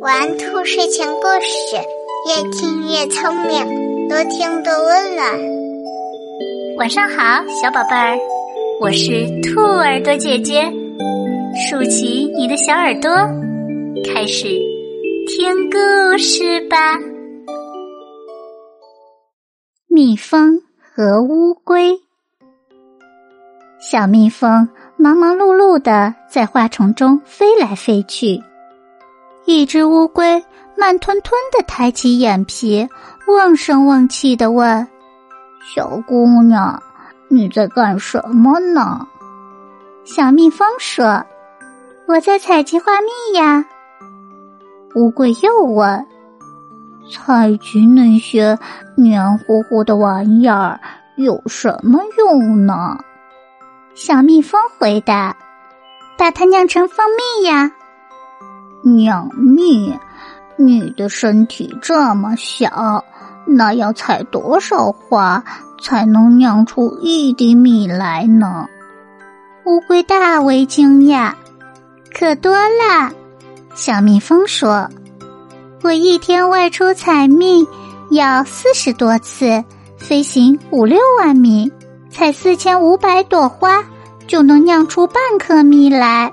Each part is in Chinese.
玩兔睡前故事，越听越聪明，多听多温暖。晚上好，小宝贝儿，我是兔耳朵姐姐，竖起你的小耳朵，开始听故事吧。蜜蜂和乌龟，小蜜蜂忙忙碌碌的在花丛中飞来飞去。一只乌龟慢吞吞的抬起眼皮，瓮声瓮气的问：“小姑娘，你在干什么呢？”小蜜蜂说：“我在采集花蜜呀。”乌龟又问：“采集那些黏糊糊的玩意儿有什么用呢？”小蜜蜂回答：“把它酿成蜂蜜呀。”酿蜜，你的身体这么小，那要采多少花才能酿出一滴蜜来呢？乌龟大为惊讶，可多了。小蜜蜂说：“我一天外出采蜜要四十多次，飞行五六万米，采四千五百朵花，就能酿出半颗蜜来。”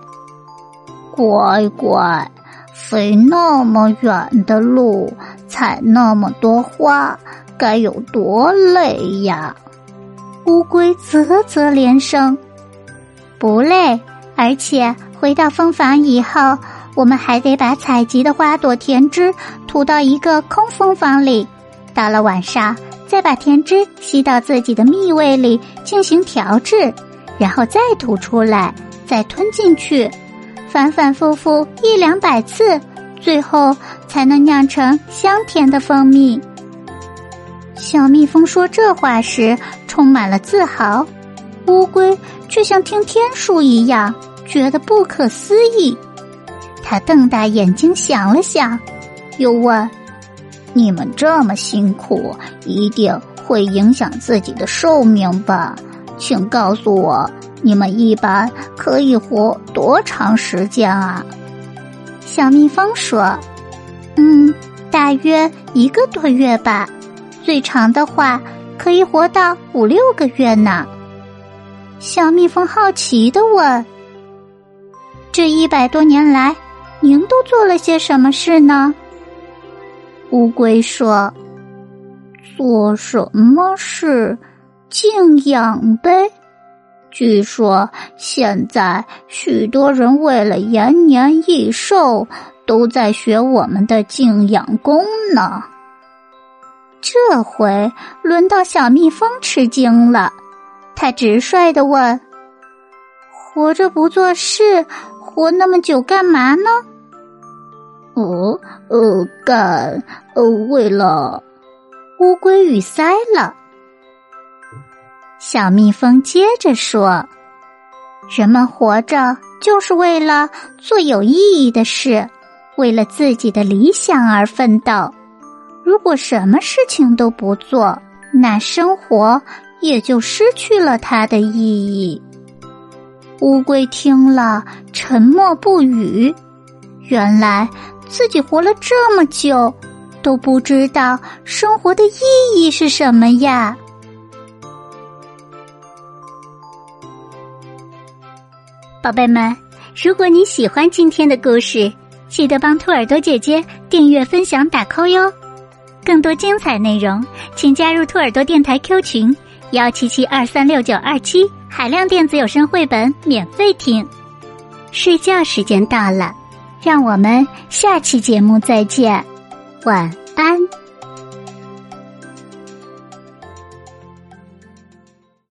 乖乖。飞那么远的路，采那么多花，该有多累呀！乌龟啧啧连声：“不累，而且回到蜂房以后，我们还得把采集的花朵甜汁吐到一个空蜂房里。到了晚上，再把甜汁吸到自己的蜜胃里进行调制，然后再吐出来，再吞进去。”反反复复一两百次，最后才能酿成香甜的蜂蜜。小蜜蜂说这话时充满了自豪，乌龟却像听天书一样觉得不可思议。他瞪大眼睛想了想，又问：“你们这么辛苦，一定会影响自己的寿命吧？请告诉我。”你们一般可以活多长时间啊？小蜜蜂说：“嗯，大约一个多月吧，最长的话可以活到五六个月呢。”小蜜蜂好奇的问：“这一百多年来，您都做了些什么事呢？”乌龟说：“做什么事？静养呗。”据说现在许多人为了延年益寿，都在学我们的静养功呢。这回轮到小蜜蜂吃惊了，他直率的问：“活着不做事，活那么久干嘛呢？”“哦，呃，干，呃，为了……”乌龟语塞了。小蜜蜂接着说：“人们活着就是为了做有意义的事，为了自己的理想而奋斗。如果什么事情都不做，那生活也就失去了它的意义。”乌龟听了，沉默不语。原来自己活了这么久，都不知道生活的意义是什么呀。宝贝们，如果你喜欢今天的故事，记得帮兔耳朵姐姐订阅、分享、打 call 哟！更多精彩内容，请加入兔耳朵电台 Q 群幺七七二三六九二七，海量电子有声绘本免费听。睡觉时间到了，让我们下期节目再见，晚安。